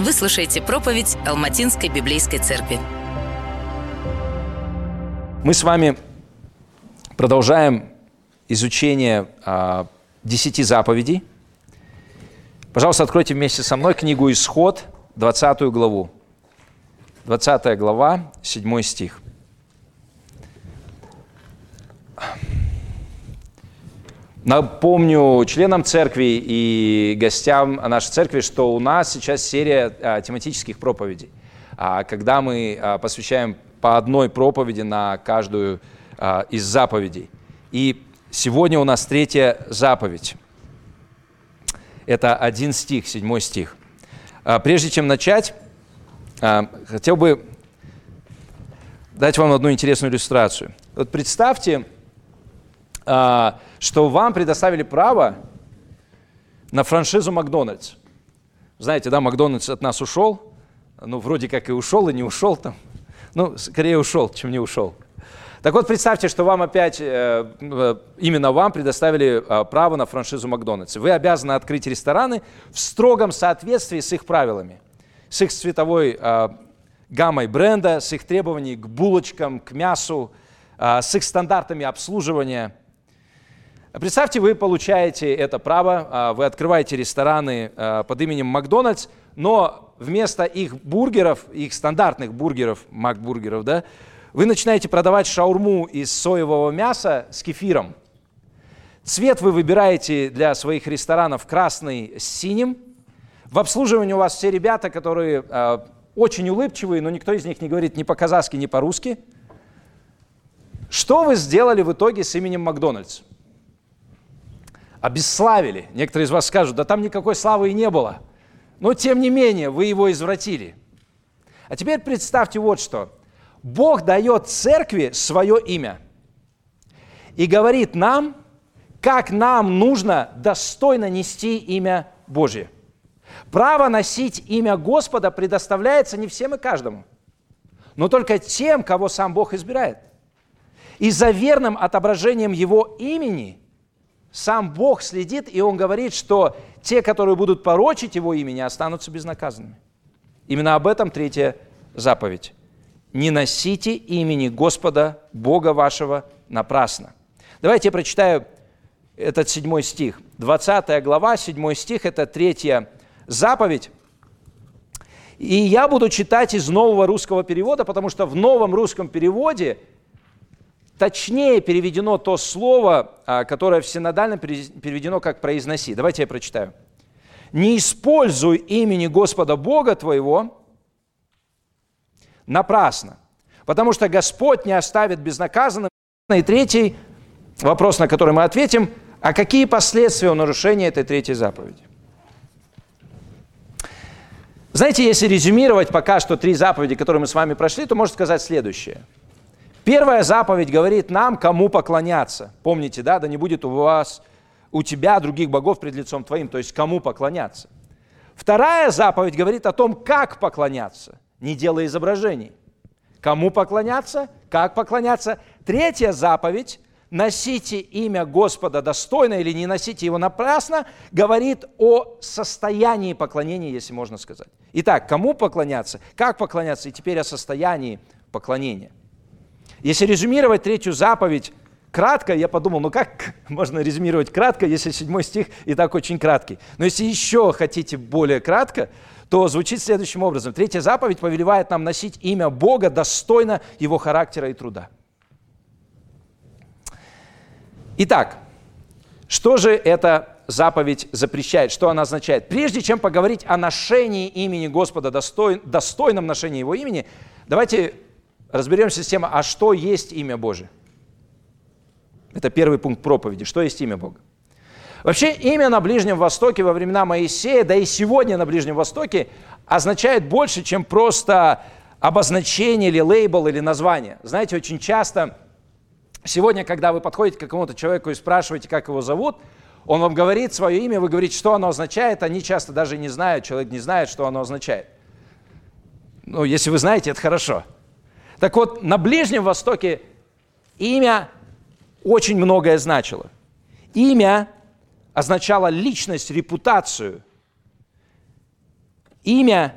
Вы слушаете проповедь Алматинской библейской церкви. Мы с вами продолжаем изучение а, десяти заповедей. Пожалуйста, откройте вместе со мной книгу «Исход», 20 главу. 20 глава, 7 стих. Напомню членам церкви и гостям нашей церкви, что у нас сейчас серия а, тематических проповедей, а, когда мы а, посвящаем по одной проповеди на каждую из заповедей. И сегодня у нас третья заповедь. Это один стих, седьмой стих. Прежде чем начать, хотел бы дать вам одну интересную иллюстрацию. Вот представьте, что вам предоставили право на франшизу Макдональдс. Знаете, да, Макдональдс от нас ушел, ну, вроде как и ушел, и не ушел там. Ну, скорее ушел, чем не ушел. Так вот, представьте, что вам опять, э, э, именно вам предоставили э, право на франшизу Макдональдс. Вы обязаны открыть рестораны в строгом соответствии с их правилами, с их цветовой гаммой бренда, с их требованиями к булочкам, к мясу, с их стандартами обслуживания – Представьте, вы получаете это право, а, вы открываете рестораны а, под именем Макдональдс, но вместо их бургеров, их стандартных бургеров, макбургеров, да, вы начинаете продавать шаурму из соевого мяса с кефиром. Цвет вы выбираете для своих ресторанов красный с синим. В обслуживании у вас все ребята, которые э, очень улыбчивые, но никто из них не говорит ни по-казахски, ни по-русски. Что вы сделали в итоге с именем Макдональдс? Обесславили. Некоторые из вас скажут, да там никакой славы и не было. Но тем не менее, вы его извратили. А теперь представьте вот что. Бог дает церкви свое имя и говорит нам, как нам нужно достойно нести имя Божье. Право носить имя Господа предоставляется не всем и каждому, но только тем, кого сам Бог избирает. И за верным отображением Его имени сам Бог следит, и Он говорит, что те, которые будут порочить Его имени, останутся безнаказанными. Именно об этом третья заповедь. «Не носите имени Господа, Бога вашего, напрасно». Давайте я прочитаю этот седьмой стих. 20 глава, седьмой стих – это третья заповедь. И я буду читать из нового русского перевода, потому что в новом русском переводе – точнее переведено то слово, а, которое в синодальном переведено как «произноси». Давайте я прочитаю. «Не используй имени Господа Бога твоего напрасно, потому что Господь не оставит безнаказанным». И третий вопрос, на который мы ответим, а какие последствия у нарушения этой третьей заповеди? Знаете, если резюмировать пока что три заповеди, которые мы с вами прошли, то можно сказать следующее – Первая заповедь говорит нам, кому поклоняться. Помните, да, да не будет у вас, у тебя других богов пред лицом твоим, то есть кому поклоняться. Вторая заповедь говорит о том, как поклоняться, не делая изображений. Кому поклоняться, как поклоняться. Третья заповедь носите имя Господа достойно или не носите его напрасно, говорит о состоянии поклонения, если можно сказать. Итак, кому поклоняться, как поклоняться, и теперь о состоянии поклонения. Если резюмировать третью заповедь кратко, я подумал, ну как можно резюмировать кратко, если седьмой стих и так очень краткий. Но если еще хотите более кратко, то звучит следующим образом. Третья заповедь повелевает нам носить имя Бога достойно его характера и труда. Итак, что же эта заповедь запрещает, что она означает? Прежде чем поговорить о ношении имени Господа, достой, достойном ношении его имени, давайте разберемся с тем, а что есть имя Божие. Это первый пункт проповеди. Что есть имя Бога? Вообще имя на Ближнем Востоке во времена Моисея, да и сегодня на Ближнем Востоке, означает больше, чем просто обозначение или лейбл или название. Знаете, очень часто сегодня, когда вы подходите к какому-то человеку и спрашиваете, как его зовут, он вам говорит свое имя, вы говорите, что оно означает, они часто даже не знают, человек не знает, что оно означает. Ну, если вы знаете, это хорошо – так вот, на Ближнем Востоке имя очень многое значило. Имя означало личность, репутацию. Имя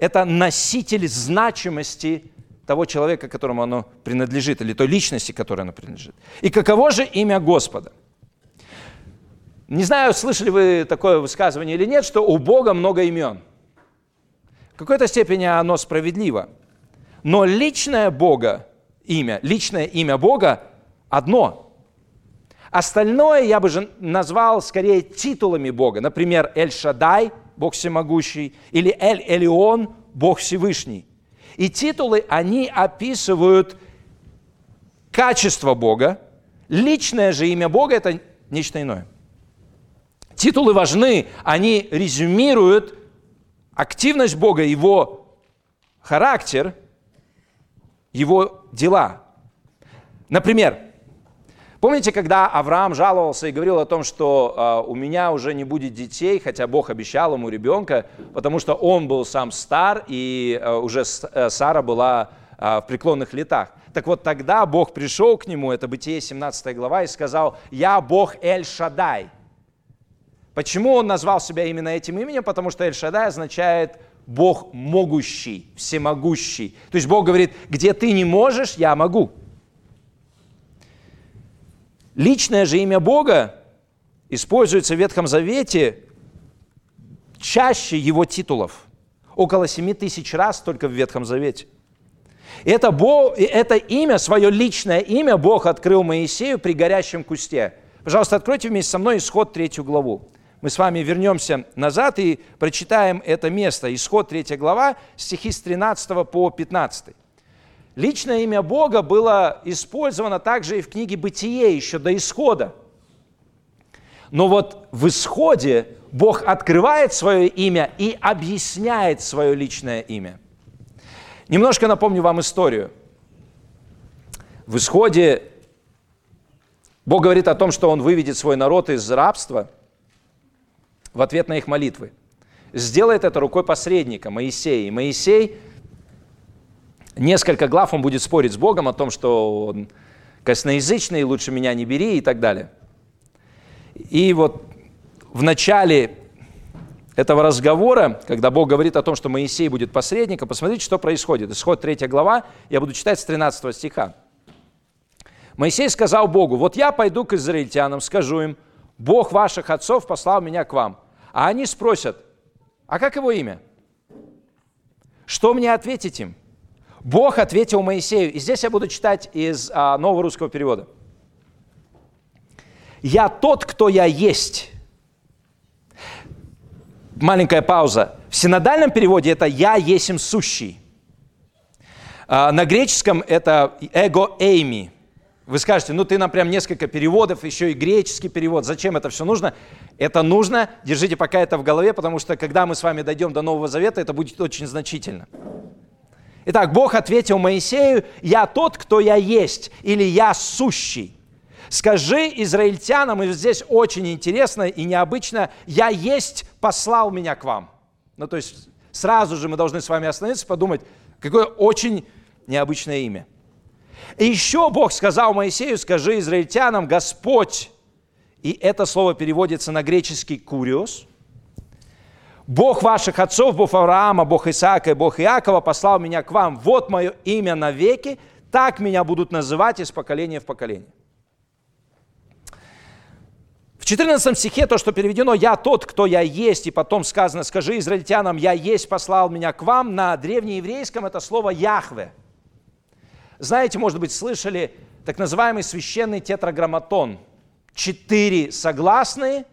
это носитель значимости того человека, которому оно принадлежит, или той личности, которой оно принадлежит. И каково же имя Господа? Не знаю, слышали вы такое высказывание или нет, что у Бога много имен. В какой-то степени оно справедливо. Но личное Бога имя, личное имя Бога одно. Остальное я бы же назвал скорее титулами Бога. Например, Эль-Шадай, Бог всемогущий, или Эль-Элион, Бог Всевышний. И титулы, они описывают качество Бога. Личное же имя Бога – это нечто иное. Титулы важны, они резюмируют активность Бога, Его характер, Его дела. Например, помните, когда Авраам жаловался и говорил о том, что э, у меня уже не будет детей, хотя Бог обещал ему ребенка, потому что он был сам стар, и э, уже э, Сара была э, в преклонных летах. Так вот тогда Бог пришел к нему, это Бытие 17 глава, и сказал, «Я Бог Эль-Шадай». Почему он назвал себя именно этим именем? Потому что Эль-Шадай означает Бог могущий, всемогущий. То есть Бог говорит, где ты не можешь, я могу. Личное же имя Бога используется в Ветхом Завете чаще его титулов. Около 7 тысяч раз только в Ветхом Завете. Это, Бог, это имя, свое личное имя Бог открыл Моисею при горящем кусте. Пожалуйста, откройте вместе со мной исход третью главу. Мы с вами вернемся назад и прочитаем это место. Исход 3 глава, стихи с 13 по 15. Личное имя Бога было использовано также и в книге «Бытие» еще до исхода. Но вот в исходе Бог открывает свое имя и объясняет свое личное имя. Немножко напомню вам историю. В исходе Бог говорит о том, что Он выведет свой народ из рабства в ответ на их молитвы. Сделает это рукой посредника, Моисея. И Моисей несколько глав он будет спорить с Богом о том, что он косноязычный, лучше меня не бери и так далее. И вот в начале этого разговора, когда Бог говорит о том, что Моисей будет посредником, посмотрите, что происходит. Исход 3 глава, я буду читать с 13 стиха. Моисей сказал Богу, вот я пойду к израильтянам, скажу им, Бог ваших отцов послал меня к вам. А они спросят, а как его имя? Что мне ответить им? Бог ответил Моисею. И здесь я буду читать из а, нового русского перевода. «Я тот, кто я есть». Маленькая пауза. В синодальном переводе это «я есим сущий». А, на греческом это «эго эйми». Вы скажете, ну ты нам прям несколько переводов, еще и греческий перевод. Зачем это все нужно? Это нужно, держите пока это в голове, потому что когда мы с вами дойдем до Нового Завета, это будет очень значительно. Итак, Бог ответил Моисею, «Я тот, кто я есть, или я сущий». Скажи израильтянам, и здесь очень интересно и необычно, «Я есть, послал меня к вам». Ну, то есть сразу же мы должны с вами остановиться, подумать, какое очень необычное имя. И еще Бог сказал Моисею, скажи израильтянам, Господь, и это слово переводится на греческий «куриос», Бог ваших отцов, Бог Авраама, Бог Исаака и Бог Иакова послал меня к вам. Вот мое имя навеки, так меня будут называть из поколения в поколение. В 14 стихе то, что переведено «Я тот, кто я есть», и потом сказано «Скажи израильтянам, я есть, послал меня к вам», на древнееврейском это слово «Яхве». Знаете, может быть, слышали так называемый священный тетраграмматон. Четыре согласные,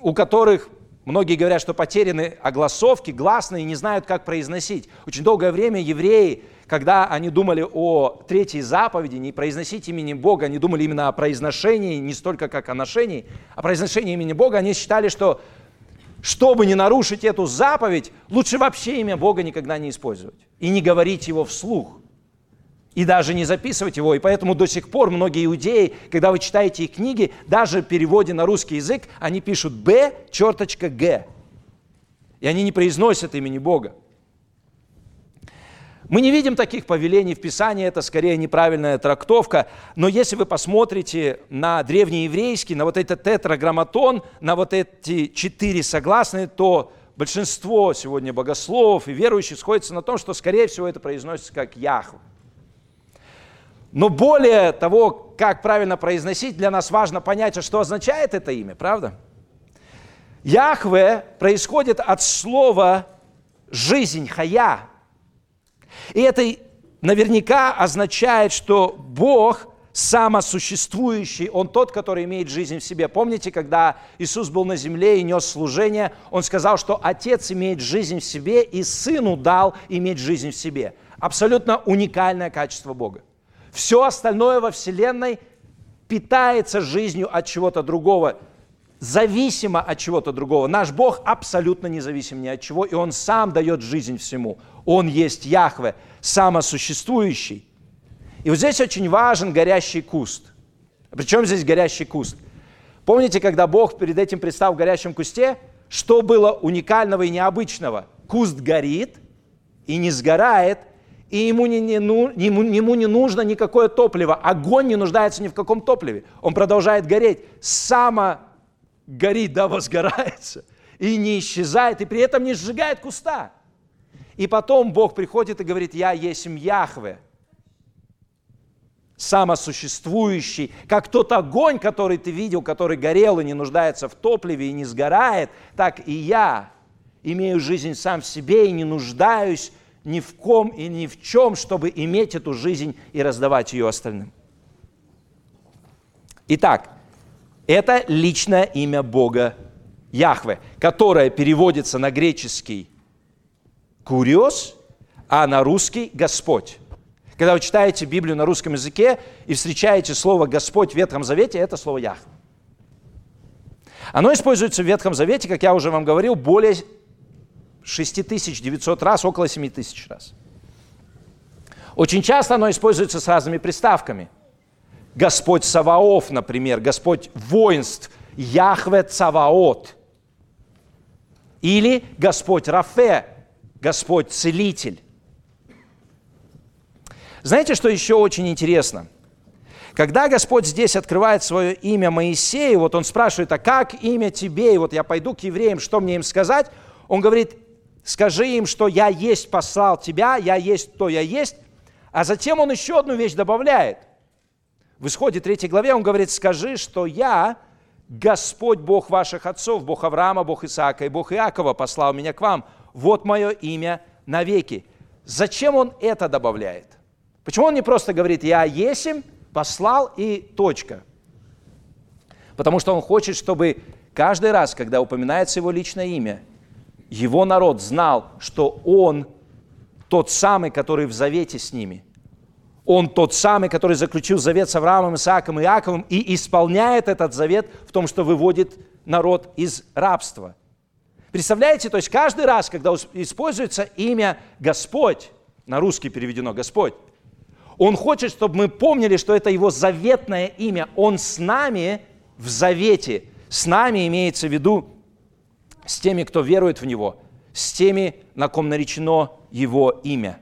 у которых Многие говорят, что потеряны огласовки, гласные, не знают, как произносить. Очень долгое время евреи, когда они думали о третьей заповеди, не произносить имени Бога, они думали именно о произношении, не столько как о ношении, а произношении имени Бога, они считали, что чтобы не нарушить эту заповедь, лучше вообще имя Бога никогда не использовать и не говорить его вслух и даже не записывать его. И поэтому до сих пор многие иудеи, когда вы читаете их книги, даже в переводе на русский язык, они пишут «б», черточка «г». И они не произносят имени Бога. Мы не видим таких повелений в Писании, это скорее неправильная трактовка, но если вы посмотрите на древнееврейский, на вот этот тетраграмматон, на вот эти четыре согласные, то большинство сегодня богословов и верующих сходятся на том, что, скорее всего, это произносится как Яхве. Но более того, как правильно произносить, для нас важно понять, а что означает это имя, правда? Яхве происходит от слова «жизнь», «хая». И это наверняка означает, что Бог самосуществующий, Он тот, который имеет жизнь в себе. Помните, когда Иисус был на земле и нес служение, Он сказал, что Отец имеет жизнь в себе и Сыну дал иметь жизнь в себе. Абсолютно уникальное качество Бога. Все остальное во Вселенной питается жизнью от чего-то другого, зависимо от чего-то другого. Наш Бог абсолютно независим ни от чего, и Он сам дает жизнь всему. Он есть Яхве, самосуществующий. И вот здесь очень важен горящий куст. Причем здесь горящий куст? Помните, когда Бог перед этим предстал в горящем кусте, что было уникального и необычного? Куст горит и не сгорает, и ему не, не, ему, ему не нужно никакое топливо. Огонь не нуждается ни в каком топливе. Он продолжает гореть. Само горит, да, возгорается. И не исчезает, и при этом не сжигает куста. И потом Бог приходит и говорит, я есть Яхве, самосуществующий, как тот огонь, который ты видел, который горел и не нуждается в топливе и не сгорает, так и я имею жизнь сам в себе и не нуждаюсь ни в ком и ни в чем, чтобы иметь эту жизнь и раздавать ее остальным. Итак, это личное имя Бога Яхве, которое переводится на греческий «куриос», а на русский «Господь». Когда вы читаете Библию на русском языке и встречаете слово «Господь» в Ветхом Завете, это слово «Яхве». Оно используется в Ветхом Завете, как я уже вам говорил, более 6900 раз, около 7000 раз. Очень часто оно используется с разными приставками. Господь Саваоф, например, Господь воинств, Яхве Цаваот. Или Господь Рафе, Господь Целитель. Знаете, что еще очень интересно? Когда Господь здесь открывает свое имя Моисею, вот он спрашивает, а как имя тебе? И вот я пойду к евреям, что мне им сказать? Он говорит, скажи им, что я есть послал тебя, я есть то я есть. А затем он еще одну вещь добавляет. В исходе 3 главе он говорит, скажи, что я, Господь Бог ваших отцов, Бог Авраама, Бог Исаака и Бог Иакова послал меня к вам. Вот мое имя навеки. Зачем он это добавляет? Почему он не просто говорит, я есим, послал и точка? Потому что он хочет, чтобы каждый раз, когда упоминается его личное имя, его народ знал, что он тот самый, который в завете с ними. Он тот самый, который заключил завет с Авраамом, Исааком и Иаковом и исполняет этот завет в том, что выводит народ из рабства. Представляете, то есть каждый раз, когда используется имя Господь, на русский переведено Господь, он хочет, чтобы мы помнили, что это его заветное имя. Он с нами в завете. С нами имеется в виду с теми, кто верует в Него, с теми, на ком наречено Его имя.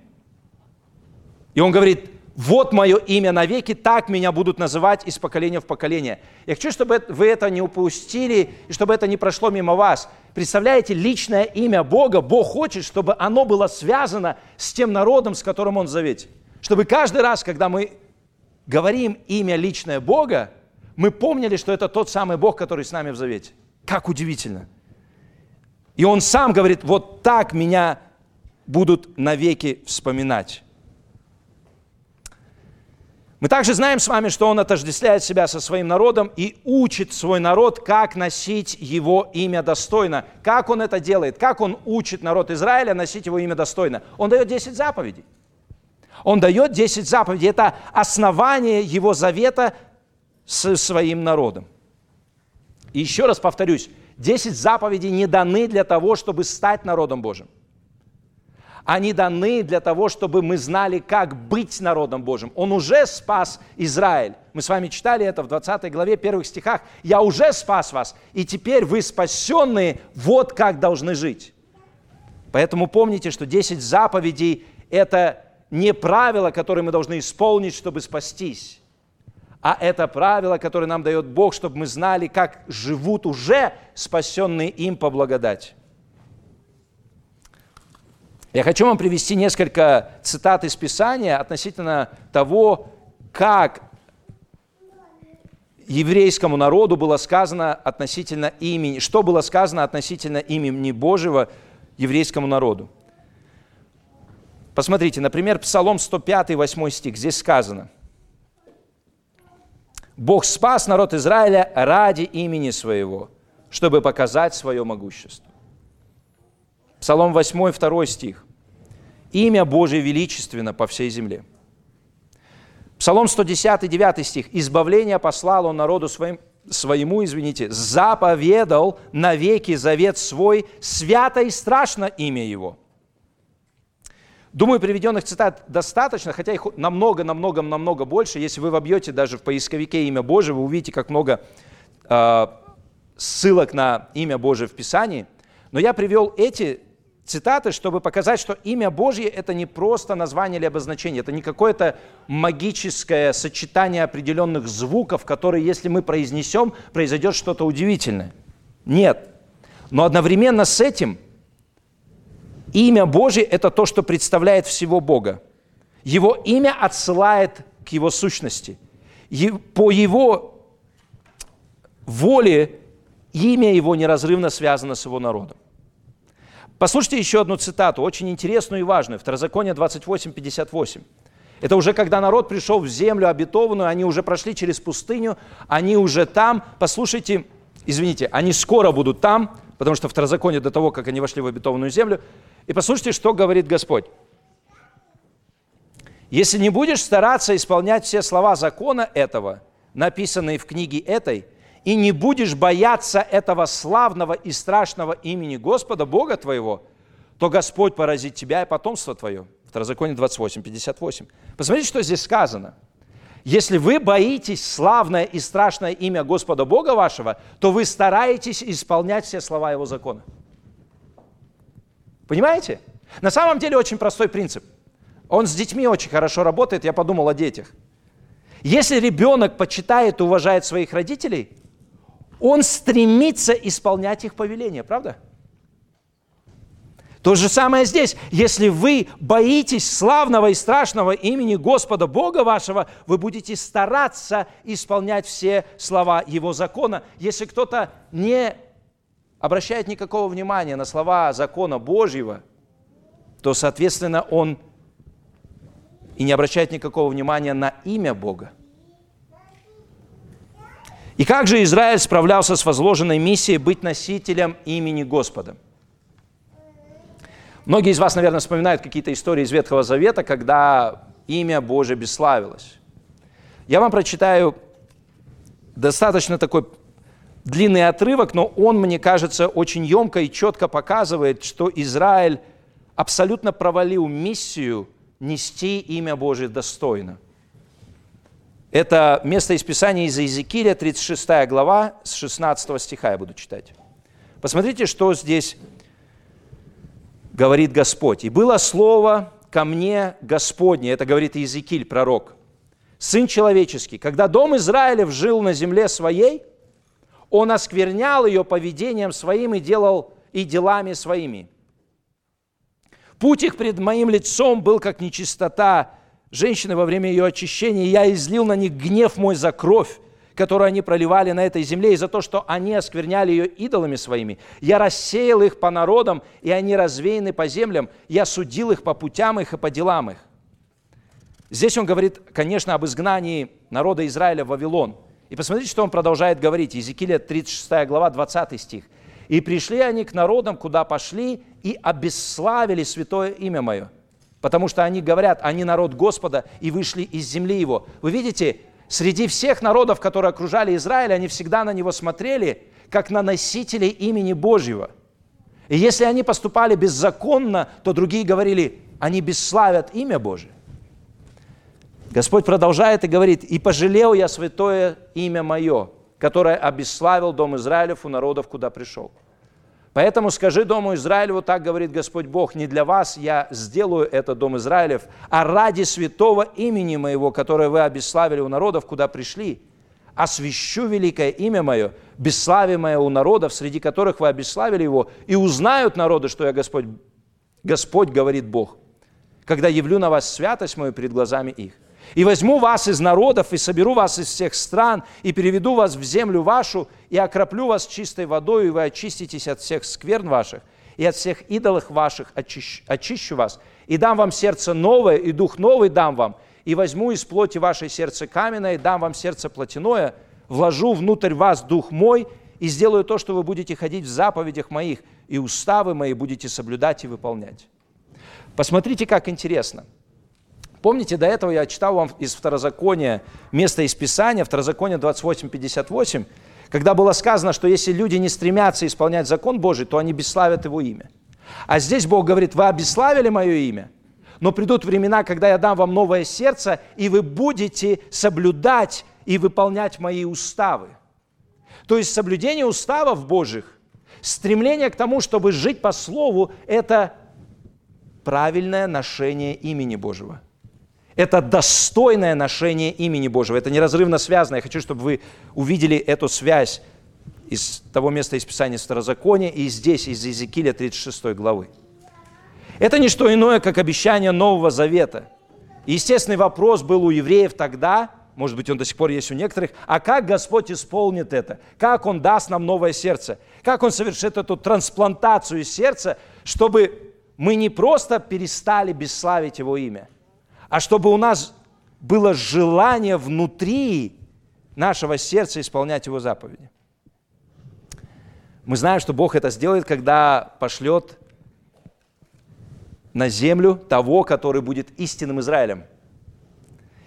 И он говорит, вот мое имя навеки, так меня будут называть из поколения в поколение. Я хочу, чтобы вы это не упустили, и чтобы это не прошло мимо вас. Представляете, личное имя Бога, Бог хочет, чтобы оно было связано с тем народом, с которым Он завете. Чтобы каждый раз, когда мы говорим имя личное Бога, мы помнили, что это тот самый Бог, который с нами в завете. Как удивительно. И он сам говорит, вот так меня будут навеки вспоминать. Мы также знаем с вами, что он отождествляет себя со своим народом и учит свой народ, как носить его имя достойно. Как он это делает? Как он учит народ Израиля носить его имя достойно? Он дает 10 заповедей. Он дает 10 заповедей. Это основание его завета с своим народом. И еще раз повторюсь, Десять заповедей не даны для того, чтобы стать народом Божьим. Они даны для того, чтобы мы знали, как быть народом Божьим. Он уже спас Израиль. Мы с вами читали это в 20 главе, первых стихах. «Я уже спас вас, и теперь вы спасенные, вот как должны жить». Поэтому помните, что 10 заповедей – это не правила, которые мы должны исполнить, чтобы спастись а это правило, которое нам дает Бог, чтобы мы знали, как живут уже спасенные им по благодати. Я хочу вам привести несколько цитат из Писания относительно того, как еврейскому народу было сказано относительно имени, что было сказано относительно имени Божьего еврейскому народу. Посмотрите, например, Псалом 105, 8 стих. Здесь сказано. «Бог спас народ Израиля ради имени своего, чтобы показать свое могущество». Псалом 8, 2 стих. «Имя Божие величественно по всей земле». Псалом 110, 9 стих. «Избавление послал он народу своим, своему, извините, заповедал навеки завет свой, свято и страшно имя его». Думаю, приведенных цитат достаточно, хотя их намного, намного, намного больше. Если вы вобьете даже в поисковике имя Божие, вы увидите, как много э, ссылок на имя Божие в Писании. Но я привел эти цитаты, чтобы показать, что имя Божье – это не просто название или обозначение, это не какое-то магическое сочетание определенных звуков, которые, если мы произнесем, произойдет что-то удивительное. Нет. Но одновременно с этим – Имя Божье – это то, что представляет всего Бога. Его имя отсылает к Его сущности. По Его воле имя Его неразрывно связано с Его народом. Послушайте еще одну цитату, очень интересную и важную. Второзаконие 28, 58. Это уже когда народ пришел в землю обетованную, они уже прошли через пустыню, они уже там. Послушайте, извините, они скоро будут там, потому что второзаконие до того, как они вошли в обетованную землю. И послушайте, что говорит Господь. Если не будешь стараться исполнять все слова закона этого, написанные в книге этой, и не будешь бояться этого славного и страшного имени Господа, Бога твоего, то Господь поразит тебя и потомство твое. Второзаконие 28, 58. Посмотрите, что здесь сказано. Если вы боитесь славное и страшное имя Господа Бога вашего, то вы стараетесь исполнять все слова Его закона. Понимаете? На самом деле очень простой принцип. Он с детьми очень хорошо работает, я подумал о детях. Если ребенок почитает и уважает своих родителей, он стремится исполнять их повеления, правда? То же самое здесь. Если вы боитесь славного и страшного имени Господа Бога вашего, вы будете стараться исполнять все слова Его закона. Если кто-то не обращает никакого внимания на слова закона Божьего, то, соответственно, он и не обращает никакого внимания на имя Бога. И как же Израиль справлялся с возложенной миссией быть носителем имени Господа? Многие из вас, наверное, вспоминают какие-то истории из Ветхого Завета, когда имя Божие бесславилось. Я вам прочитаю достаточно такой длинный отрывок, но он, мне кажется, очень емко и четко показывает, что Израиль абсолютно провалил миссию нести имя Божие достойно. Это место из Писания из Иезекииля, 36 глава, с 16 стиха я буду читать. Посмотрите, что здесь говорит Господь. «И было слово ко мне Господне», это говорит Иезекииль, пророк, «Сын человеческий, когда дом Израилев жил на земле своей – он осквернял ее поведением своим и делал и делами своими. Путь их пред моим лицом был как нечистота женщины во время ее очищения, и я излил на них гнев мой за кровь, которую они проливали на этой земле, и за то, что они оскверняли ее идолами своими. Я рассеял их по народам, и они развеяны по землям. Я судил их по путям их и по делам их. Здесь он говорит, конечно, об изгнании народа Израиля в Вавилон – и посмотрите, что он продолжает говорить. Иезекииля 36 глава, 20 стих. «И пришли они к народам, куда пошли, и обесславили святое имя мое, потому что они говорят, они народ Господа, и вышли из земли его». Вы видите, среди всех народов, которые окружали Израиль, они всегда на него смотрели, как на носителей имени Божьего. И если они поступали беззаконно, то другие говорили, они бесславят имя Божие. Господь продолжает и говорит, «И пожалел я святое имя мое, которое обесславил дом Израилев у народов, куда пришел». Поэтому скажи дому Израилеву, так говорит Господь Бог, не для вас я сделаю это, дом Израилев, а ради святого имени моего, которое вы обесславили у народов, куда пришли, освящу великое имя мое, бесславимое у народов, среди которых вы обесславили его, и узнают народы, что я Господь Господь говорит Бог, когда явлю на вас святость мою перед глазами их. И возьму вас из народов, и соберу вас из всех стран, и переведу вас в землю вашу, и окроплю вас чистой водой, и вы очиститесь от всех скверн ваших, и от всех идолов ваших очищу, очищу вас, и дам вам сердце новое, и дух новый дам вам, и возьму из плоти вашей сердце каменное, и дам вам сердце плотяное, вложу внутрь вас дух мой, и сделаю то, что вы будете ходить в заповедях моих, и уставы мои будете соблюдать и выполнять. Посмотрите, как интересно. Помните, до этого я читал вам из Второзакония место из Писания, Второзаконие 28.58, когда было сказано, что если люди не стремятся исполнять закон Божий, то они бесславят Его имя. А здесь Бог говорит, вы обесславили мое имя, но придут времена, когда я дам вам новое сердце, и вы будете соблюдать и выполнять мои уставы. То есть соблюдение уставов Божьих Стремление к тому, чтобы жить по Слову, это правильное ношение имени Божьего. Это достойное ношение имени Божьего. Это неразрывно связано. Я хочу, чтобы вы увидели эту связь из того места из Писания Старозакония и здесь, из Иезекииля 36 главы. Это не что иное, как обещание Нового Завета. естественный вопрос был у евреев тогда – может быть, он до сих пор есть у некоторых, а как Господь исполнит это? Как Он даст нам новое сердце? Как Он совершит эту трансплантацию сердца, чтобы мы не просто перестали бесславить Его имя, а чтобы у нас было желание внутри нашего сердца исполнять Его заповеди. Мы знаем, что Бог это сделает, когда пошлет на землю того, который будет истинным Израилем –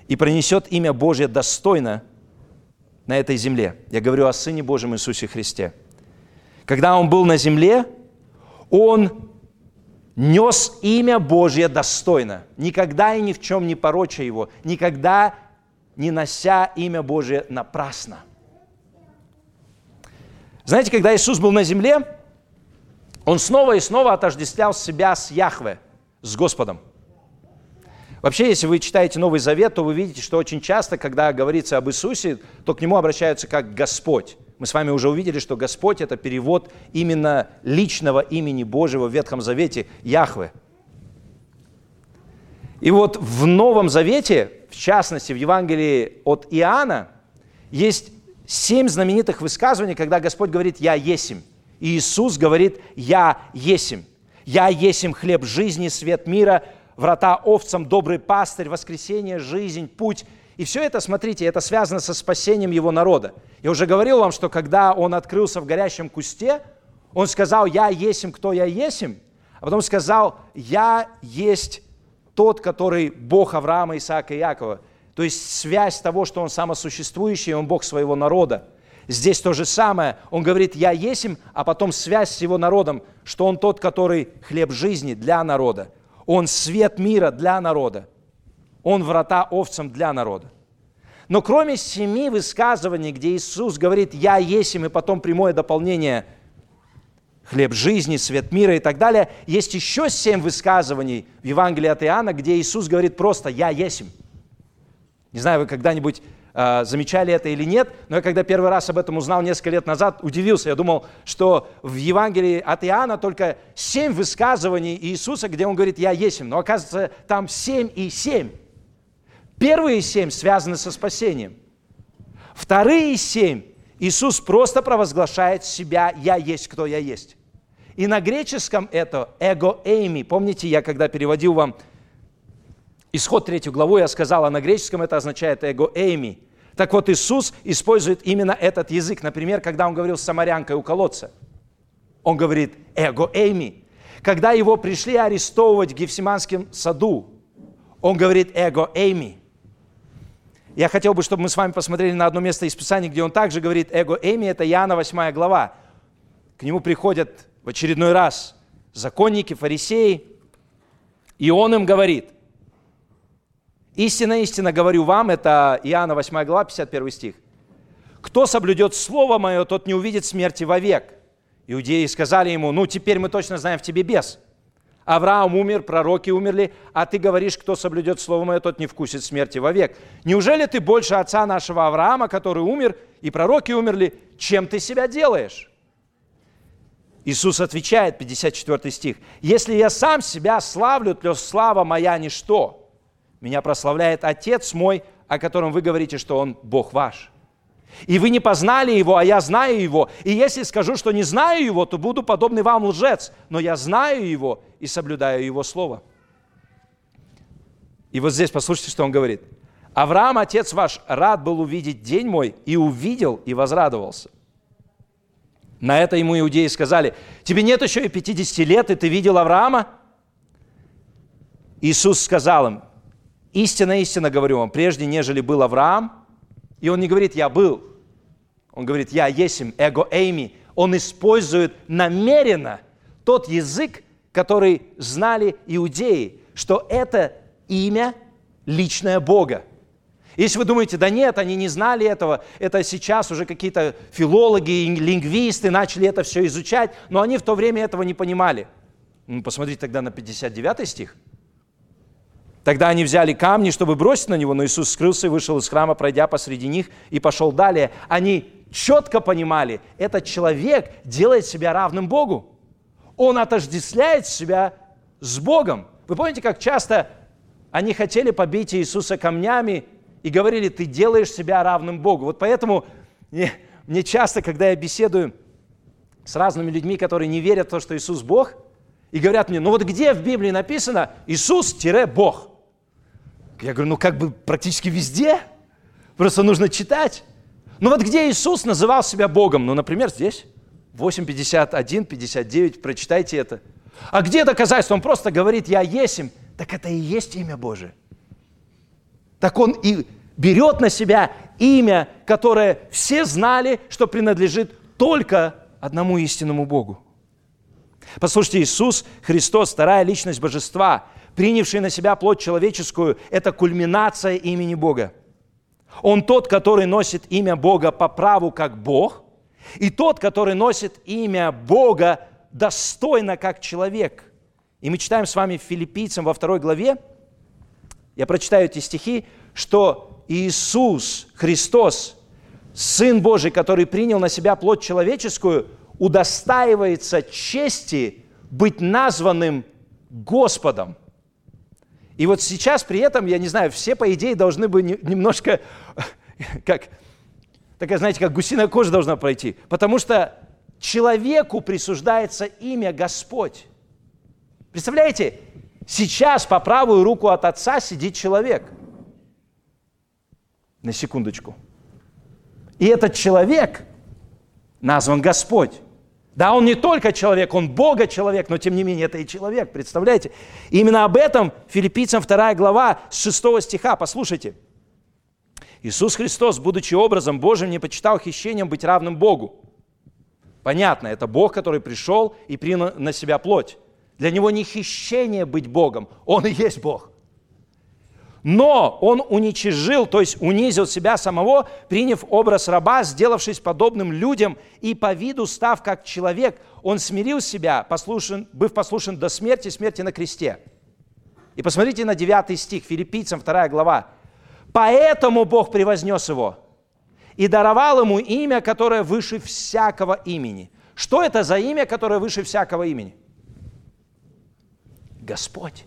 и пронесет имя Божье достойно на этой земле. Я говорю о Сыне Божьем Иисусе Христе. Когда Он был на земле, Он нес имя Божье достойно, никогда и ни в чем не пороча Его, никогда не нося имя Божье напрасно. Знаете, когда Иисус был на земле, Он снова и снова отождествлял себя с Яхве, с Господом. Вообще, если вы читаете Новый Завет, то вы видите, что очень часто, когда говорится об Иисусе, то к Нему обращаются как Господь. Мы с вами уже увидели, что Господь – это перевод именно личного имени Божьего в Ветхом Завете – Яхве. И вот в Новом Завете, в частности в Евангелии от Иоанна, есть семь знаменитых высказываний, когда Господь говорит «Я есим». И Иисус говорит «Я есим». «Я есим хлеб жизни, свет мира, врата овцам, добрый пастырь, воскресение, жизнь, путь. И все это, смотрите, это связано со спасением его народа. Я уже говорил вам, что когда он открылся в горящем кусте, он сказал, я есим, кто я есим, а потом сказал, я есть тот, который Бог Авраама, Исаака и Якова. То есть связь того, что он самосуществующий, он Бог своего народа. Здесь то же самое. Он говорит, я есим, а потом связь с его народом, что он тот, который хлеб жизни для народа. Он свет мира для народа. Он врата овцам для народа. Но кроме семи высказываний, где Иисус говорит «Я есть», и потом прямое дополнение «Хлеб жизни», «Свет мира» и так далее, есть еще семь высказываний в Евангелии от Иоанна, где Иисус говорит просто «Я есть». Не знаю, вы когда-нибудь э, замечали это или нет, но я когда первый раз об этом узнал несколько лет назад, удивился. Я думал, что в Евангелии от Иоанна только семь высказываний Иисуса, где он говорит «Я есть». Но оказывается, там семь и семь. Первые семь связаны со спасением. Вторые семь Иисус просто провозглашает себя «Я есть, кто я есть». И на греческом это «эго эйми». Помните, я когда переводил вам Исход третью главу я сказал, а на греческом это означает эго эйми. Так вот, Иисус использует именно этот язык. Например, когда он говорил с самарянкой у колодца, он говорит эго эйми. Когда его пришли арестовывать в Гефсиманском саду, он говорит эго эйми. Я хотел бы, чтобы мы с вами посмотрели на одно место из Писания, где он также говорит эго эйми, это Иоанна 8 глава. К нему приходят в очередной раз законники, фарисеи, и он им говорит – Истинно, истинно говорю вам, это Иоанна 8 глава, 51 стих. Кто соблюдет Слово Мое, тот не увидит смерти вовек. Иудеи сказали ему, ну теперь мы точно знаем, в тебе бес. Авраам умер, пророки умерли, а ты говоришь, кто соблюдет Слово Мое, тот не вкусит смерти вовек. Неужели ты больше отца нашего Авраама, который умер, и пророки умерли, чем ты себя делаешь? Иисус отвечает, 54 стих, «Если я сам себя славлю, то слава моя ничто. Меня прославляет Отец мой, о котором вы говорите, что Он Бог ваш. И вы не познали Его, а я знаю Его. И если скажу, что не знаю Его, то буду подобный вам лжец. Но я знаю Его и соблюдаю Его Слово». И вот здесь послушайте, что Он говорит. «Авраам, отец ваш, рад был увидеть день мой, и увидел, и возрадовался». На это ему иудеи сказали, тебе нет еще и 50 лет, и ты видел Авраама? Иисус сказал им, истинно, истинно говорю вам, прежде нежели был Авраам, и он не говорит, я был, он говорит, я есим, эго эйми. Он использует намеренно тот язык, который знали иудеи, что это имя личное Бога. Если вы думаете, да нет, они не знали этого, это сейчас уже какие-то филологи, лингвисты начали это все изучать, но они в то время этого не понимали. Ну, посмотрите тогда на 59 стих. Тогда они взяли камни, чтобы бросить на него, но Иисус скрылся и вышел из храма, пройдя посреди них, и пошел далее. Они четко понимали, этот человек делает себя равным Богу. Он отождествляет себя с Богом. Вы помните, как часто они хотели побить Иисуса камнями, и говорили, ты делаешь себя равным Богу. Вот поэтому мне, мне часто, когда я беседую с разными людьми, которые не верят в то, что Иисус Бог, и говорят мне, ну вот где в Библии написано Иисус-Бог? Я говорю, ну как бы практически везде, просто нужно читать. Ну вот где Иисус называл себя Богом? Ну, например, здесь, 8.51, 59, прочитайте это. А где доказательство? Он просто говорит, я есим. Так это и есть имя Божие так он и берет на себя имя, которое все знали, что принадлежит только одному истинному Богу. Послушайте, Иисус Христос, вторая личность Божества, принявший на себя плоть человеческую, это кульминация имени Бога. Он тот, который носит имя Бога по праву как Бог, и тот, который носит имя Бога достойно как человек. И мы читаем с вами Филиппийцам во второй главе, я прочитаю эти стихи, что Иисус Христос, Сын Божий, который принял на себя плоть человеческую, удостаивается чести быть названным Господом. И вот сейчас при этом, я не знаю, все, по идее, должны бы немножко, как, такая, знаете, как гусиная кожа должна пройти. Потому что человеку присуждается имя Господь. Представляете, Сейчас по правую руку от Отца сидит человек. На секундочку. И этот человек назван Господь. Да, он не только человек, он Бога человек, но тем не менее это и человек, представляете? И именно об этом филиппийцам 2 глава с 6 стиха, послушайте. Иисус Христос, будучи образом Божьим, не почитал хищением быть равным Богу. Понятно, это Бог, который пришел и принял на себя плоть. Для него не хищение быть Богом, он и есть Бог. Но он уничижил, то есть унизил себя самого, приняв образ раба, сделавшись подобным людям и по виду став как человек, он смирил себя, послушен, быв послушен до смерти, смерти на кресте. И посмотрите на 9 стих, филиппийцам 2 глава. «Поэтому Бог превознес его и даровал ему имя, которое выше всякого имени». Что это за имя, которое выше всякого имени? Господь.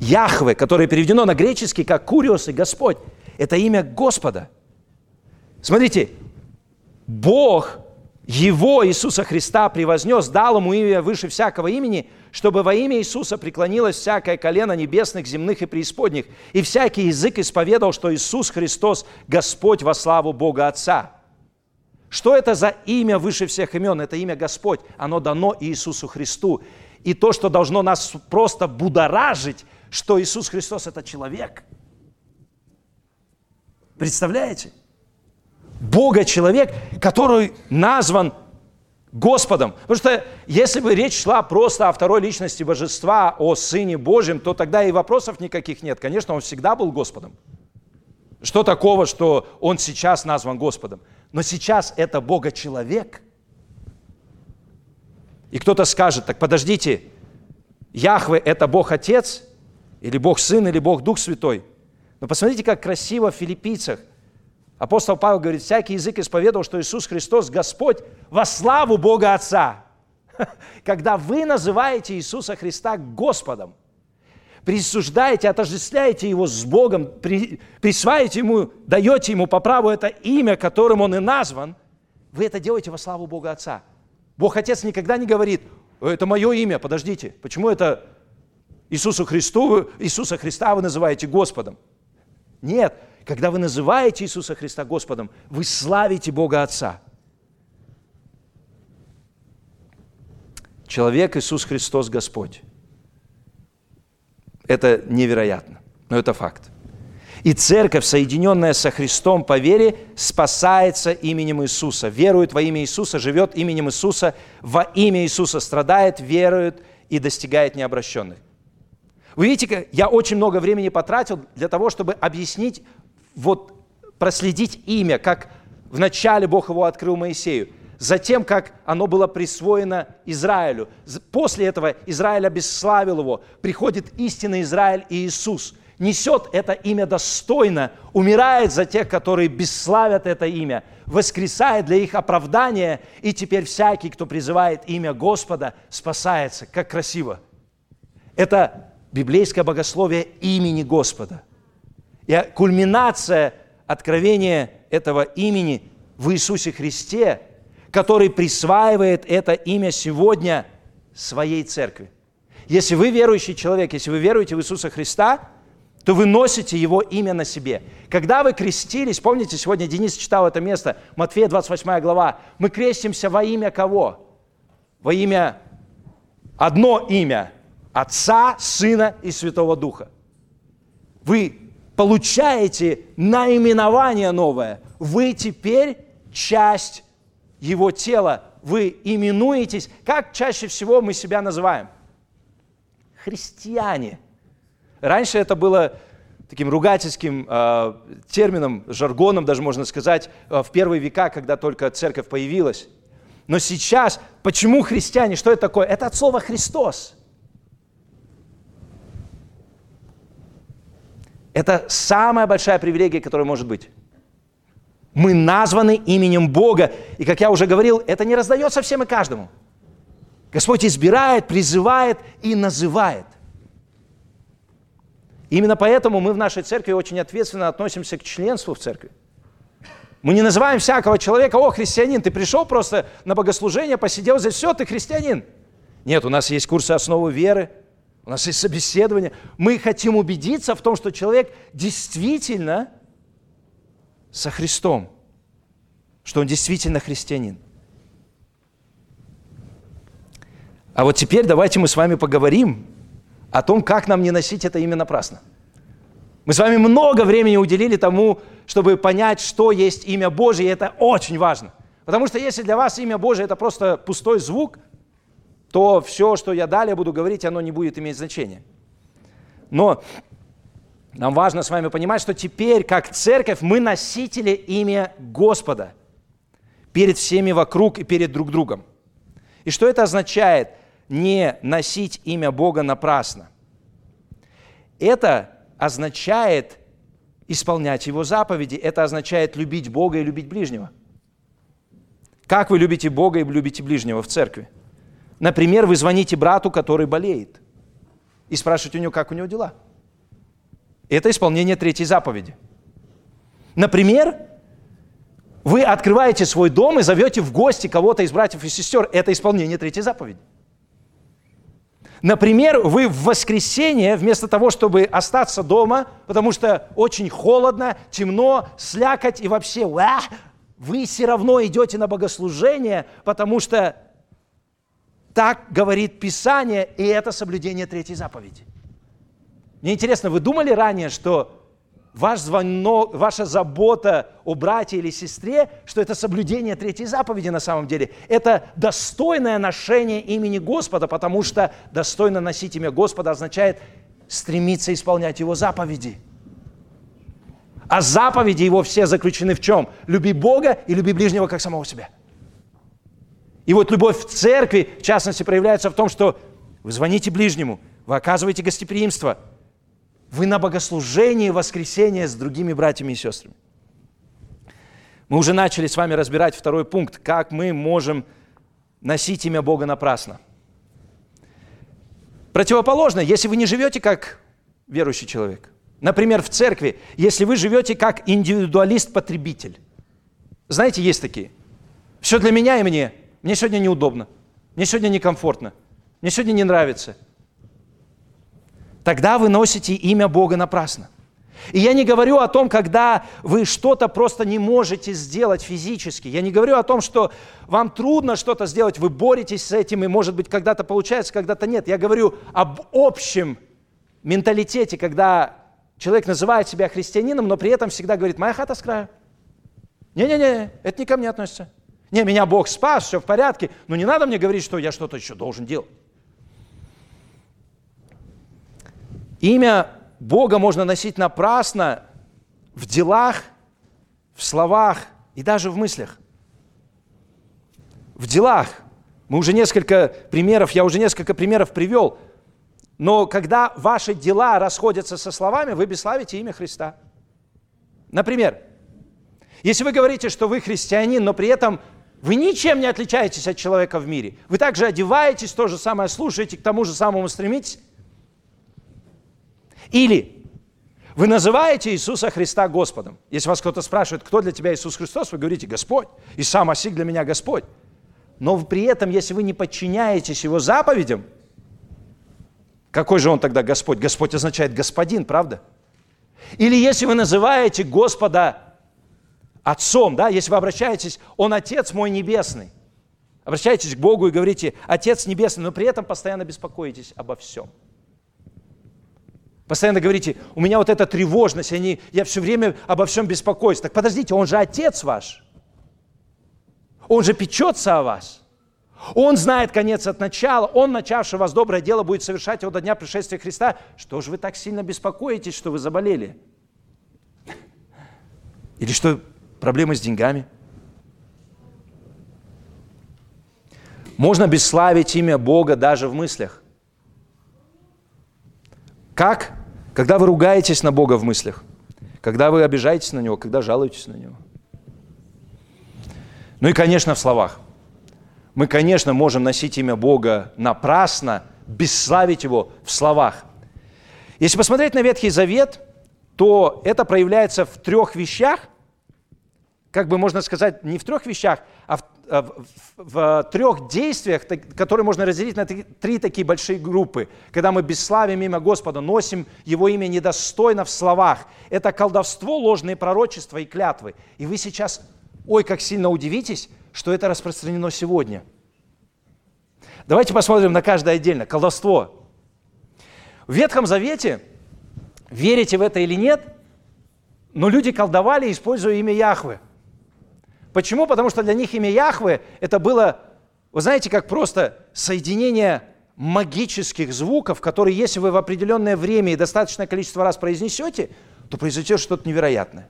Яхве, которое переведено на греческий как Куриос и Господь, это имя Господа. Смотрите, Бог его, Иисуса Христа, превознес, дал ему имя выше всякого имени, чтобы во имя Иисуса преклонилось всякое колено небесных, земных и преисподних, и всякий язык исповедал, что Иисус Христос – Господь во славу Бога Отца. Что это за имя выше всех имен? Это имя Господь. Оно дано Иисусу Христу и то, что должно нас просто будоражить, что Иисус Христос – это человек. Представляете? Бога человек, который назван Господом. Потому что если бы речь шла просто о второй личности Божества, о Сыне Божьем, то тогда и вопросов никаких нет. Конечно, Он всегда был Господом. Что такого, что Он сейчас назван Господом? Но сейчас это Бога-человек – и кто-то скажет, так подождите, Яхве – это Бог Отец, или Бог Сын, или Бог Дух Святой. Но посмотрите, как красиво в филиппийцах. Апостол Павел говорит, всякий язык исповедовал, что Иисус Христос Господь во славу Бога Отца. Когда вы называете Иисуса Христа Господом, присуждаете, отождествляете Его с Богом, при, присваиваете Ему, даете Ему по праву это имя, которым Он и назван, вы это делаете во славу Бога Отца. Бог Отец никогда не говорит, это мое имя, подождите, почему это Иисусу Христу, Иисуса Христа вы называете Господом? Нет, когда вы называете Иисуса Христа Господом, вы славите Бога Отца. Человек Иисус Христос Господь. Это невероятно, но это факт. И церковь, соединенная со Христом по вере, спасается именем Иисуса, верует во имя Иисуса, живет именем Иисуса, во имя Иисуса страдает, верует и достигает необращенных. Вы видите, я очень много времени потратил для того, чтобы объяснить, вот проследить имя, как вначале Бог его открыл Моисею, затем, как оно было присвоено Израилю. После этого Израиль обесславил его. Приходит истинный Израиль и Иисус. Несет это имя достойно, умирает за тех, которые бесславят это имя, воскресает для их оправдания, и теперь всякий, кто призывает имя Господа, спасается. Как красиво! Это библейское богословие имени Господа. И кульминация откровения этого имени в Иисусе Христе, который присваивает это имя сегодня своей церкви. Если вы верующий человек, если вы веруете в Иисуса Христа, то вы носите Его имя на себе. Когда вы крестились, помните, сегодня Денис читал это место, Матфея 28 глава, мы крестимся во имя кого? Во имя, одно имя – Отца, Сына и Святого Духа. Вы получаете наименование новое. Вы теперь часть Его тела. Вы именуетесь, как чаще всего мы себя называем? Христиане. Раньше это было таким ругательским э, термином, жаргоном даже можно сказать, э, в первые века, когда только церковь появилась. Но сейчас, почему христиане, что это такое? Это от слова «Христос». Это самая большая привилегия, которая может быть. Мы названы именем Бога. И, как я уже говорил, это не раздается всем и каждому. Господь избирает, призывает и называет. Именно поэтому мы в нашей церкви очень ответственно относимся к членству в церкви. Мы не называем всякого человека, о, христианин, ты пришел просто на богослужение, посидел здесь, все, ты христианин. Нет, у нас есть курсы основы веры, у нас есть собеседование. Мы хотим убедиться в том, что человек действительно со Христом, что он действительно христианин. А вот теперь давайте мы с вами поговорим о том, как нам не носить это имя напрасно. Мы с вами много времени уделили тому, чтобы понять, что есть имя Божье, и это очень важно. Потому что если для вас имя Божье – это просто пустой звук, то все, что я далее буду говорить, оно не будет иметь значения. Но нам важно с вами понимать, что теперь, как церковь, мы носители имя Господа перед всеми вокруг и перед друг другом. И что это означает не носить имя Бога напрасно? Это означает исполнять Его заповеди, это означает любить Бога и любить ближнего. Как вы любите Бога и любите ближнего в церкви? Например, вы звоните брату, который болеет, и спрашиваете у него, как у него дела. Это исполнение третьей заповеди. Например, вы открываете свой дом и зовете в гости кого-то из братьев и сестер. Это исполнение третьей заповеди. Например, вы в воскресенье, вместо того, чтобы остаться дома, потому что очень холодно, темно, слякоть и вообще, вы все равно идете на богослужение, потому что так говорит Писание, и это соблюдение третьей заповеди. Мне интересно, вы думали ранее, что ваш звонок, ваша забота о брате или сестре, что это соблюдение третьей заповеди на самом деле. Это достойное ношение имени Господа, потому что достойно носить имя Господа означает стремиться исполнять Его заповеди. А заповеди Его все заключены в чем? Люби Бога и люби ближнего как самого себя – и вот любовь в церкви, в частности, проявляется в том, что вы звоните ближнему, вы оказываете гостеприимство, вы на богослужении воскресения с другими братьями и сестрами. Мы уже начали с вами разбирать второй пункт, как мы можем носить имя Бога напрасно. Противоположно, если вы не живете как верующий человек, например, в церкви, если вы живете как индивидуалист-потребитель, знаете, есть такие. Все для меня и мне. Мне сегодня неудобно. Мне сегодня некомфортно. Мне сегодня не нравится. Тогда вы носите имя Бога напрасно. И я не говорю о том, когда вы что-то просто не можете сделать физически. Я не говорю о том, что вам трудно что-то сделать, вы боретесь с этим, и, может быть, когда-то получается, когда-то нет. Я говорю об общем менталитете, когда человек называет себя христианином, но при этом всегда говорит, моя хата с краю. Не-не-не, это не ко мне относится. Не, меня Бог спас, все в порядке, но не надо мне говорить, что я что-то еще должен делать. Имя Бога можно носить напрасно в делах, в словах и даже в мыслях. В делах. Мы уже несколько примеров, я уже несколько примеров привел. Но когда ваши дела расходятся со словами, вы бесславите имя Христа. Например, если вы говорите, что вы христианин, но при этом вы ничем не отличаетесь от человека в мире, вы также одеваетесь, то же самое слушаете, к тому же самому стремитесь, или вы называете Иисуса Христа Господом. Если вас кто-то спрашивает, кто для тебя Иисус Христос, вы говорите Господь. И сам Осик для меня Господь. Но при этом, если вы не подчиняетесь Его заповедям, какой же Он тогда Господь? Господь означает Господин, правда? Или если вы называете Господа Отцом, да, если вы обращаетесь, Он Отец мой Небесный, обращаетесь к Богу и говорите, Отец Небесный, но при этом постоянно беспокоитесь обо всем – Постоянно говорите, у меня вот эта тревожность, они, я все время обо всем беспокоюсь. Так подождите, он же отец ваш. Он же печется о вас. Он знает конец от начала. Он, начавший вас доброе дело, будет совершать его до дня пришествия Христа. Что же вы так сильно беспокоитесь, что вы заболели? Или что проблемы с деньгами? Можно бесславить имя Бога даже в мыслях. Как? Когда вы ругаетесь на Бога в мыслях, когда вы обижаетесь на Него, когда жалуетесь на Него. Ну и, конечно, в словах. Мы, конечно, можем носить имя Бога напрасно, бесславить Его в словах. Если посмотреть на Ветхий Завет, то это проявляется в трех вещах, как бы можно сказать, не в трех вещах, а в Э, в, в трех действиях, которые можно разделить на три, три такие большие группы. Когда мы бесславим имя Господа, носим Его имя недостойно в словах. Это колдовство, ложные пророчества и клятвы. И вы сейчас, ой, как сильно удивитесь, что это распространено сегодня. Давайте посмотрим на каждое отдельно. Колдовство. В Ветхом Завете, верите в это или нет, но люди колдовали, используя имя Яхвы – Почему? Потому что для них имя Яхвы это было, вы знаете, как просто соединение магических звуков, которые, если вы в определенное время и достаточное количество раз произнесете, то произойдет что-то невероятное.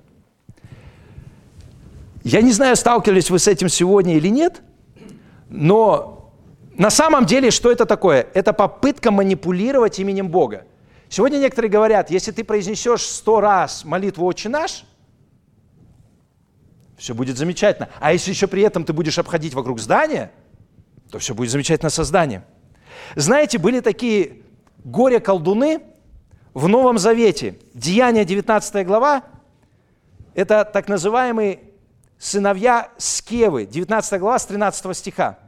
Я не знаю, сталкивались вы с этим сегодня или нет, но на самом деле что это такое? Это попытка манипулировать именем Бога. Сегодня некоторые говорят, если ты произнесешь сто раз молитву «Отче наш», все будет замечательно. А если еще при этом ты будешь обходить вокруг здания, то все будет замечательно со зданием. Знаете, были такие горе-колдуны в Новом Завете. Деяние 19 глава, это так называемые сыновья Скевы, 19 глава с 13 стиха.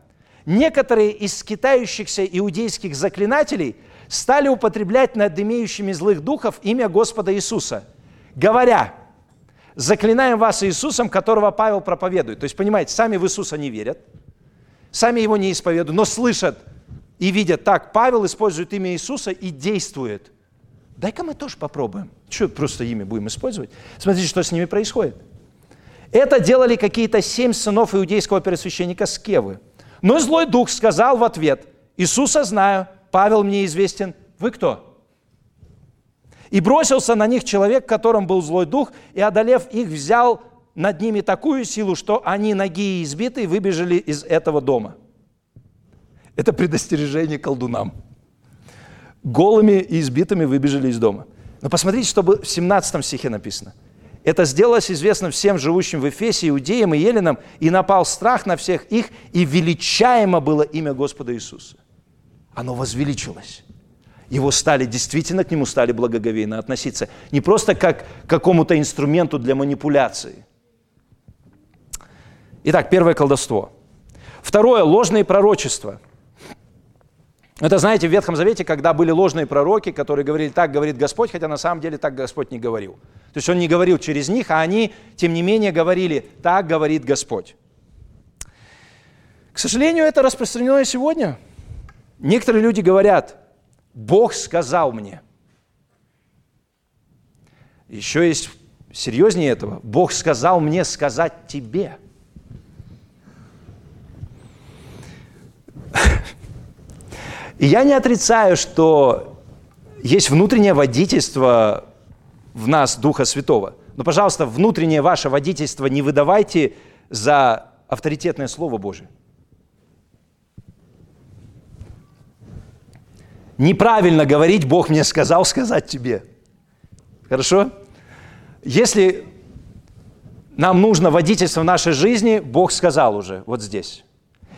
Некоторые из скитающихся иудейских заклинателей стали употреблять над имеющими злых духов имя Господа Иисуса, говоря – заклинаем вас Иисусом, которого Павел проповедует. То есть, понимаете, сами в Иисуса не верят, сами его не исповедуют, но слышат и видят, так, Павел использует имя Иисуса и действует. Дай-ка мы тоже попробуем. Что, просто имя будем использовать? Смотрите, что с ними происходит. Это делали какие-то семь сынов иудейского первосвященника Скевы. Но злой дух сказал в ответ, Иисуса знаю, Павел мне известен. Вы кто? И бросился на них человек, в котором был злой дух, и, одолев их, взял над ними такую силу, что они, ноги и избитые, выбежали из этого дома. Это предостережение колдунам. Голыми и избитыми выбежали из дома. Но посмотрите, что в 17 стихе написано. это сделалось известно всем живущим в Эфесе, иудеям и еленам, и напал страх на всех их, и величаемо было имя Господа Иисуса. Оно возвеличилось. Его стали, действительно к нему стали благоговейно относиться. Не просто как к какому-то инструменту для манипуляции. Итак, первое колдовство. Второе – ложные пророчества – это, знаете, в Ветхом Завете, когда были ложные пророки, которые говорили, так говорит Господь, хотя на самом деле так Господь не говорил. То есть Он не говорил через них, а они, тем не менее, говорили, так говорит Господь. К сожалению, это распространено и сегодня. Некоторые люди говорят, Бог сказал мне. Еще есть серьезнее этого. Бог сказал мне сказать тебе. И я не отрицаю, что есть внутреннее водительство в нас Духа Святого. Но, пожалуйста, внутреннее ваше водительство не выдавайте за авторитетное Слово Божие. Неправильно говорить, Бог мне сказал сказать тебе. Хорошо? Если нам нужно водительство в нашей жизни, Бог сказал уже вот здесь.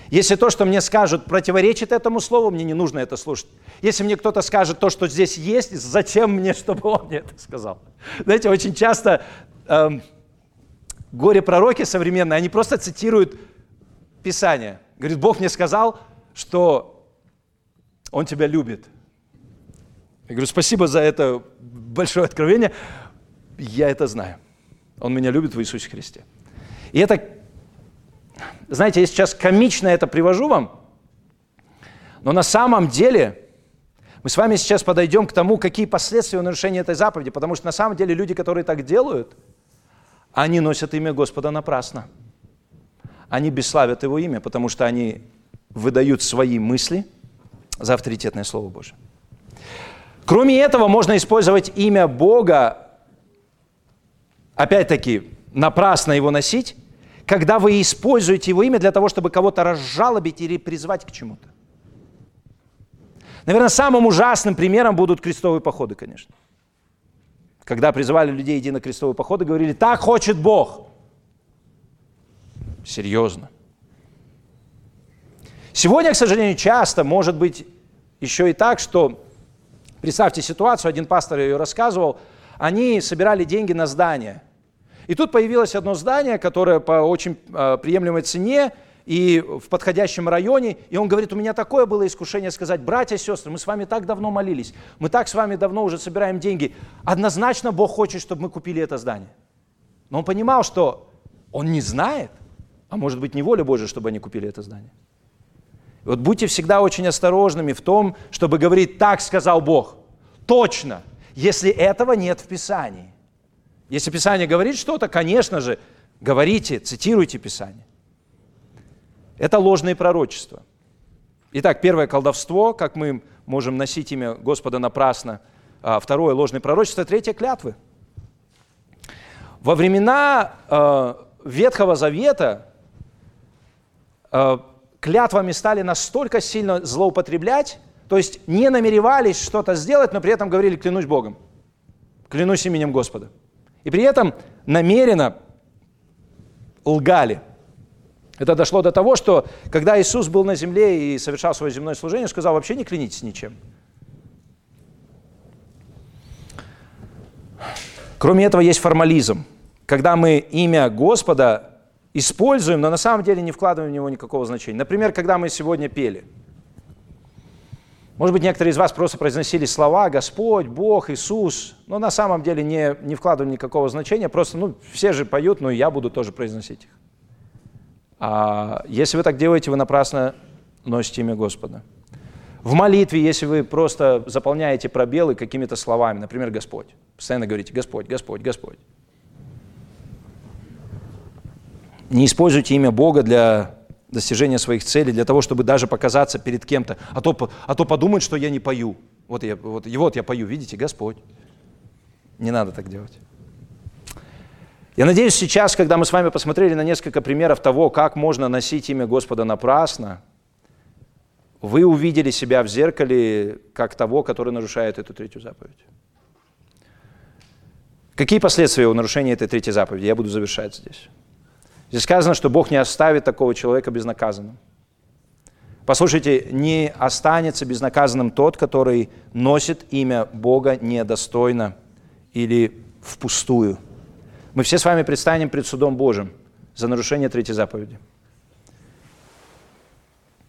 Если то, что мне скажут, противоречит этому слову, мне не нужно это слушать. Если мне кто-то скажет то, что здесь есть, зачем мне, чтобы он мне это сказал? Знаете, очень часто эм, горе-пророки современные, они просто цитируют Писание. Говорит, Бог мне сказал, что Он тебя любит. Я говорю, спасибо за это большое откровение. Я это знаю. Он меня любит в Иисусе Христе. И это знаете, я сейчас комично это привожу вам, но на самом деле мы с вами сейчас подойдем к тому, какие последствия у нарушения этой заповеди, потому что на самом деле люди, которые так делают, они носят имя Господа напрасно. Они бесславят Его имя, потому что они выдают свои мысли за авторитетное Слово Божие. Кроме этого, можно использовать имя Бога, опять-таки, напрасно его носить, когда вы используете его имя для того, чтобы кого-то разжалобить или призвать к чему-то. Наверное, самым ужасным примером будут крестовые походы, конечно. Когда призывали людей идти на крестовые походы, говорили, так хочет Бог. Серьезно. Сегодня, к сожалению, часто может быть еще и так, что, представьте ситуацию, один пастор ее рассказывал, они собирали деньги на здание – и тут появилось одно здание, которое по очень э, приемлемой цене и в подходящем районе. И он говорит, у меня такое было искушение сказать, братья и сестры, мы с вами так давно молились, мы так с вами давно уже собираем деньги. Однозначно Бог хочет, чтобы мы купили это здание. Но он понимал, что он не знает, а может быть не воля Божия, чтобы они купили это здание. И вот будьте всегда очень осторожными в том, чтобы говорить, так сказал Бог. Точно, если этого нет в Писании. Если Писание говорит что-то, конечно же, говорите, цитируйте Писание. Это ложные пророчества. Итак, первое колдовство, как мы можем носить имя Господа напрасно. А, второе ложное пророчество. Третье клятвы. Во времена э, Ветхого Завета э, клятвами стали настолько сильно злоупотреблять, то есть не намеревались что-то сделать, но при этом говорили «клянусь Богом», «клянусь именем Господа». И при этом намеренно лгали. Это дошло до того, что когда Иисус был на земле и совершал свое земное служение, сказал, вообще не клянитесь ничем. Кроме этого, есть формализм. Когда мы имя Господа используем, но на самом деле не вкладываем в него никакого значения. Например, когда мы сегодня пели – может быть, некоторые из вас просто произносили слова «Господь», «Бог», «Иисус», но на самом деле не, не вкладывали никакого значения, просто, ну, все же поют, но и я буду тоже произносить их. А если вы так делаете, вы напрасно носите имя Господа. В молитве, если вы просто заполняете пробелы какими-то словами, например, Господь, постоянно говорите «Господь, Господь, Господь». Не используйте имя Бога для достижения своих целей, для того, чтобы даже показаться перед кем-то. А то, а то подумают, что я не пою. Вот я, вот, и вот я пою, видите, Господь. Не надо так делать. Я надеюсь, сейчас, когда мы с вами посмотрели на несколько примеров того, как можно носить имя Господа напрасно, вы увидели себя в зеркале как того, который нарушает эту третью заповедь. Какие последствия у нарушения этой третьей заповеди? Я буду завершать здесь. Здесь сказано, что Бог не оставит такого человека безнаказанным. Послушайте, не останется безнаказанным тот, который носит имя Бога недостойно или впустую. Мы все с вами предстанем пред судом Божьим за нарушение третьей заповеди.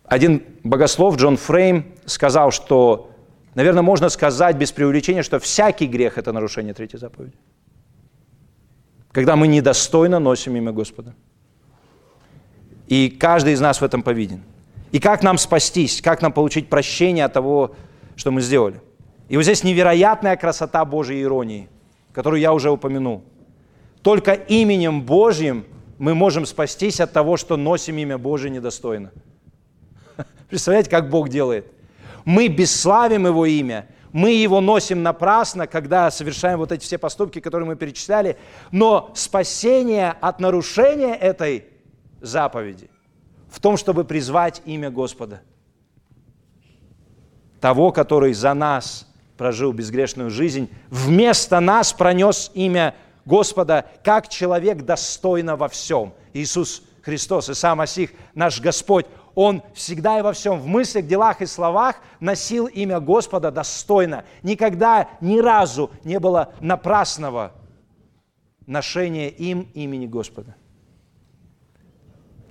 Один богослов, Джон Фрейм, сказал, что, наверное, можно сказать без преувеличения, что всякий грех – это нарушение третьей заповеди. Когда мы недостойно носим имя Господа. И каждый из нас в этом повинен. И как нам спастись, как нам получить прощение от того, что мы сделали. И вот здесь невероятная красота Божьей иронии, которую я уже упомянул. Только именем Божьим мы можем спастись от того, что носим имя Божие недостойно. Представляете, как Бог делает? Мы бесславим Его имя, мы его носим напрасно, когда совершаем вот эти все поступки, которые мы перечисляли, но спасение от нарушения этой заповеди в том, чтобы призвать имя Господа. Того, который за нас прожил безгрешную жизнь, вместо нас пронес имя Господа, как человек достойно во всем. Иисус Христос и сам Осих, наш Господь, Он всегда и во всем, в мыслях, делах и словах носил имя Господа достойно. Никогда, ни разу не было напрасного ношения им имени Господа.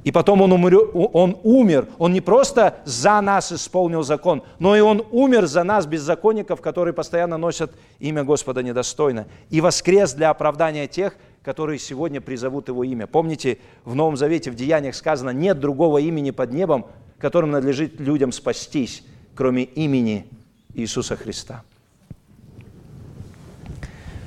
И потом он, умер, он умер. Он не просто за нас исполнил закон, но и он умер за нас, беззаконников, которые постоянно носят имя Господа недостойно. И воскрес для оправдания тех, которые сегодня призовут его имя. Помните, в Новом Завете, в Деяниях сказано, нет другого имени под небом, которым надлежит людям спастись, кроме имени Иисуса Христа.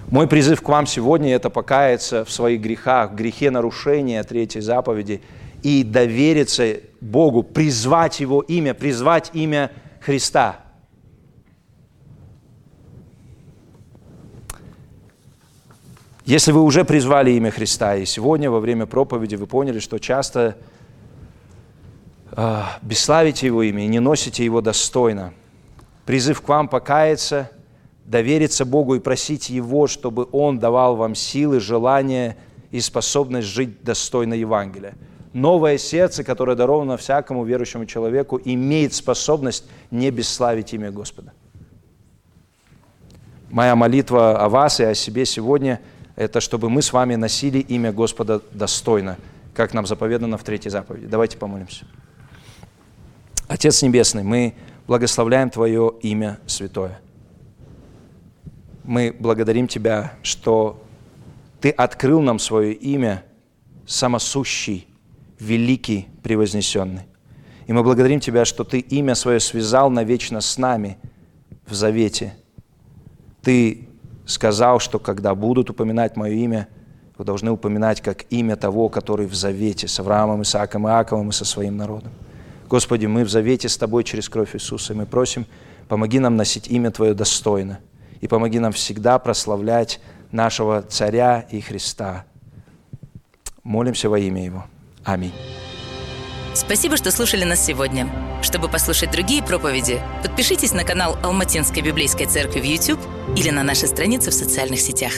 Мой призыв к вам сегодня – это покаяться в своих грехах, в грехе нарушения третьей заповеди – и довериться Богу, призвать Его имя, призвать имя Христа. Если вы уже призвали имя Христа, и сегодня во время проповеди вы поняли, что часто э, бесславите Его имя и не носите Его достойно, призыв к вам покаяться, довериться Богу и просить Его, чтобы Он давал вам силы, желание и способность жить достойно Евангелия новое сердце, которое даровано всякому верующему человеку, имеет способность не бесславить имя Господа. Моя молитва о вас и о себе сегодня – это чтобы мы с вами носили имя Господа достойно, как нам заповедано в третьей заповеди. Давайте помолимся. Отец Небесный, мы благословляем Твое имя святое. Мы благодарим Тебя, что Ты открыл нам свое имя самосущий, великий, превознесенный. И мы благодарим Тебя, что Ты имя Свое связал навечно с нами в завете. Ты сказал, что когда будут упоминать Мое имя, вы должны упоминать как имя того, который в завете с Авраамом, Исааком Иаковом и со своим народом. Господи, мы в завете с Тобой через кровь Иисуса, и мы просим, помоги нам носить имя Твое достойно, и помоги нам всегда прославлять нашего Царя и Христа. Молимся во имя Его. Аминь. Спасибо, что слушали нас сегодня. Чтобы послушать другие проповеди, подпишитесь на канал Алматинской библейской церкви в YouTube или на наши страницы в социальных сетях.